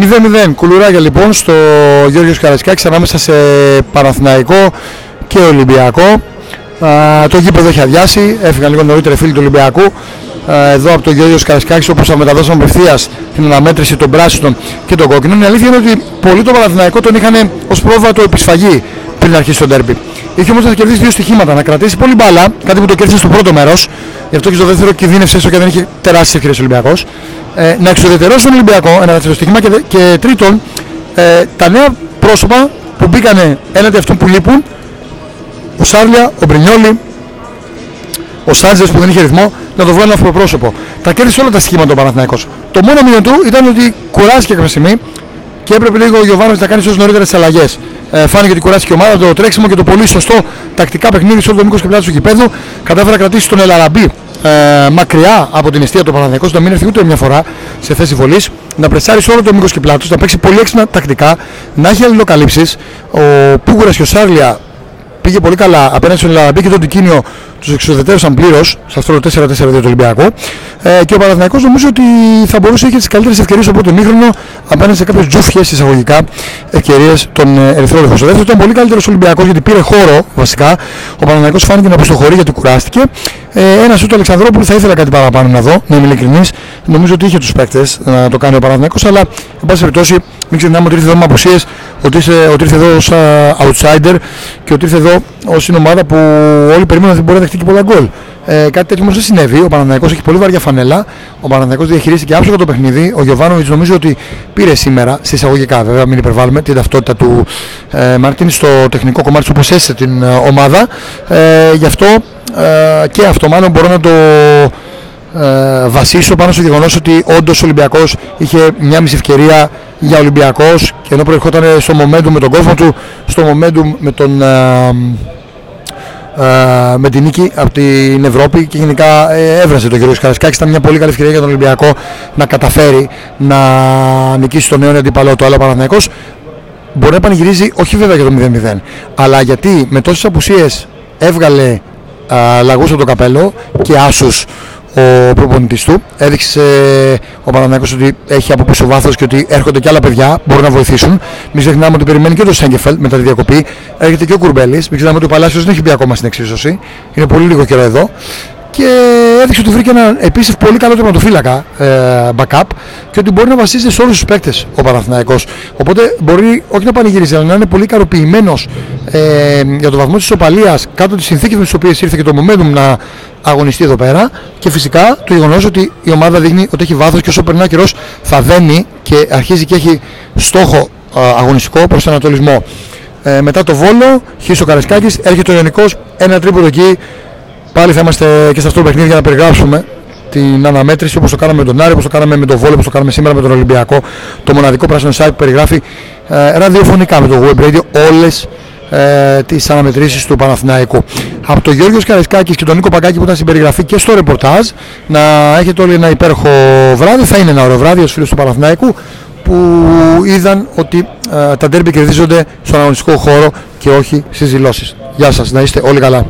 0-0 κουλουράκια λοιπόν στο Γιώργος Καρασκάκης ανάμεσα σε Παναθηναϊκό και Ολυμπιακό. Α, το γήπεδο έχει αδειάσει, έφυγαν λίγο νωρίτερα φίλοι του Ολυμπιακού. Α, εδώ από το Γιώργος Καρασκάκης όπως θα μεταδώσαμε απευθείας την αναμέτρηση των πράσινων και των κόκκινων. Η αλήθεια είναι ότι πολλοί το Παναθηναϊκό τον είχαν ως πρόβατο επισφαγή πριν αρχίσει το ντέρμπι. Είχε όμως να κερδίσει δύο στοιχήματα, να κρατήσει πολύ μπάλα, κάτι που το κέρδισε στο πρώτο μέρος, γι' αυτό και στο δεύτερο κινδύνευσε έστω και δεν είχε τεράστιες ευκαιρίες ο Ολυμπιακός ε, να εξουδετερώσει τον Ολυμπιακό, ένα δεύτερο στοιχήμα και, και τρίτον, ε, τα νέα πρόσωπα που μπήκανε έναντι αυτών που λείπουν, ο Σάρλια, ο Μπρινιόλη, ο Σάντζες που δεν είχε ρυθμό, να το βγάλουν πρόσωπο. Τα κέρδισε όλα τα στοιχήματα ο Παναθηναϊκός. Το μόνο μήνυμα του ήταν ότι κουράστηκε κάποια στιγμή και έπρεπε λίγο ο Γιωβάνος να κάνει όσο νωρίτερα τις αλλαγές. Ε, φάνηκε ότι κουράστηκε η ομάδα, το τρέξιμο και το πολύ σωστό τακτικά παιχνίδι σε όλο το μήκος και πλάτη του γηπέδου. Κατάφερε να κρατήσει τον Ελαραμπή ε, μακριά από την αιστεία του Παναθηναϊκού, να μην έρθει ούτε μια φορά σε θέση βολής, να πρεσάρει σε όλο το μήκος και πλάτος, να παίξει πολύ έξυπνα τακτικά, να έχει αλληλοκαλύψεις. Ο Πούγκουρα και ο Σάρλια πήγε πολύ καλά απέναντι στον Ελλαδαπή και τον Τικίνιο τους εξοδετέρωσαν πλήρως σε αυτό το 4-4-2 του Ολυμπιακού. Ε, και ο Παναθηναϊκός νομίζω ότι θα μπορούσε να έχει τις καλύτερες ευκαιρίες από το μήχρονο απέναντι σε κάποιες τζούφιε εισαγωγικά ευκαιρίες των ε, Ερυθρών Στο δεύτερο ήταν πολύ καλύτερος Ολυμπιακός γιατί πήρε χώρο βασικά. Ο Παναθηναϊκός φάνηκε να προστοχωρεί γιατί κουράστηκε. Ε, ένας σου του Αλεξανδρόπουλου θα ήθελα κάτι παραπάνω να δω, να είμαι ειλικρινής. Νομίζω ότι είχε τους παίκτες να το κάνει ο Παναθηναϊκός αλλά εν πάση περιπτώσει μην ξεχνάμε ότι ήρθε εδώ με απουσίες, ότι, ότι ήρθε εδώ ω outsider και ότι ήρθε εδώ ως είναι ομάδα που όλοι περίμεναν ότι μπορεί να δεχτεί και πολλά γκολ. Ε, κάτι τέτοιο όμως δεν συνέβη. Ο Παναναναϊκός έχει πολύ βαριά φανέλα. Ο Παναναναϊκός διαχειρίστηκε άψογα το παιχνίδι. Ο Γιωβάνοβιτς νομίζω ότι πήρε σήμερα, σε εισαγωγικά βέβαια, μην υπερβάλλουμε, την ταυτότητα του ε, Μαρτίνη στο τεχνικό κομμάτι όπως έστησε την ε, ομάδα. Ε, γι' αυτό ε, και αυτό μάλλον μπορώ να το ε, βασίσω πάνω στο γεγονός ότι όντως ο Ολυμπιακός είχε μια μισή ευκαιρία για Ολυμπιακός και ενώ προερχόταν στο momentum με τον κόσμο του, στο momentum με τον. Ε, ε, με την νίκη από την Ευρώπη και γενικά ε, έβρασε τον κύριο Καρασκάκη. Ήταν μια πολύ καλή ευκαιρία για τον Ολυμπιακό να καταφέρει να νικήσει τον νέο αντίπαλο του άλλο Παναθηναϊκός. Μπορεί να πανηγυρίζει όχι βέβαια για το 0-0, αλλά γιατί με τόσες απουσίες έβγαλε λαγούς από το καπέλο και άσους ο προπονητής του. Έδειξε ο Παναθηναϊκός ότι έχει από πίσω βάθος και ότι έρχονται και άλλα παιδιά μπορούν να βοηθήσουν. Μην ξεχνάμε ότι περιμένει και το Σέγκεφελ μετά τη διακοπή. Έρχεται και ο Κουρμπέλης. Μην ξεχνάμε ότι ο Παλάσιος δεν έχει μπει ακόμα στην εξίσωση. Είναι πολύ λίγο καιρό εδώ και έδειξε ότι βρήκε ένα επίσης πολύ καλό τερματοφύλακα ε, backup και ότι μπορεί να βασίζεται σε όλους τους παίκτες ο Παναθηναϊκός. Οπότε μπορεί όχι να πανηγυρίζει, αλλά να είναι πολύ ικανοποιημένος ε, για το βαθμό της ισοπαλίας κάτω τις συνθήκες με τις οποίες ήρθε και το momentum να αγωνιστεί εδώ πέρα. Και φυσικά το γεγονός ότι η ομάδα δείχνει ότι έχει βάθος και όσο περνά καιρός θα δένει και αρχίζει και έχει στόχο ε, αγωνιστικό προς τον Ανατολισμό. Ε, μετά το Βόλο, Χίσο Καρασκάκης, έρχεται ο Ιωνικός, ένα τρίποδο εκεί Πάλι θα είμαστε και σε αυτό το παιχνίδι για να περιγράψουμε την αναμέτρηση όπως το κάναμε με τον Άρη, όπως το κάναμε με τον Βόλο, όπως το κάναμε σήμερα με τον Ολυμπιακό. Το μοναδικό πράσινο site που περιγράφει ε, ραδιοφωνικά με το Web Radio όλες ε, τις αναμετρήσεις του Παναθηναϊκού. Από τον Γιώργος Καρισκάκης και τον Νίκο Παγκάκη που ήταν στην περιγραφή και στο ρεπορτάζ να έχετε όλοι ένα υπέροχο βράδυ, θα είναι ένα ωραίο βράδυ ως φίλος του Παναθηναϊκού που είδαν ότι ε, τα ντέρμπι κερδίζονται στον αγωνιστικό χώρο και όχι στις δηλώσεις. Γεια σας, να είστε όλοι καλά.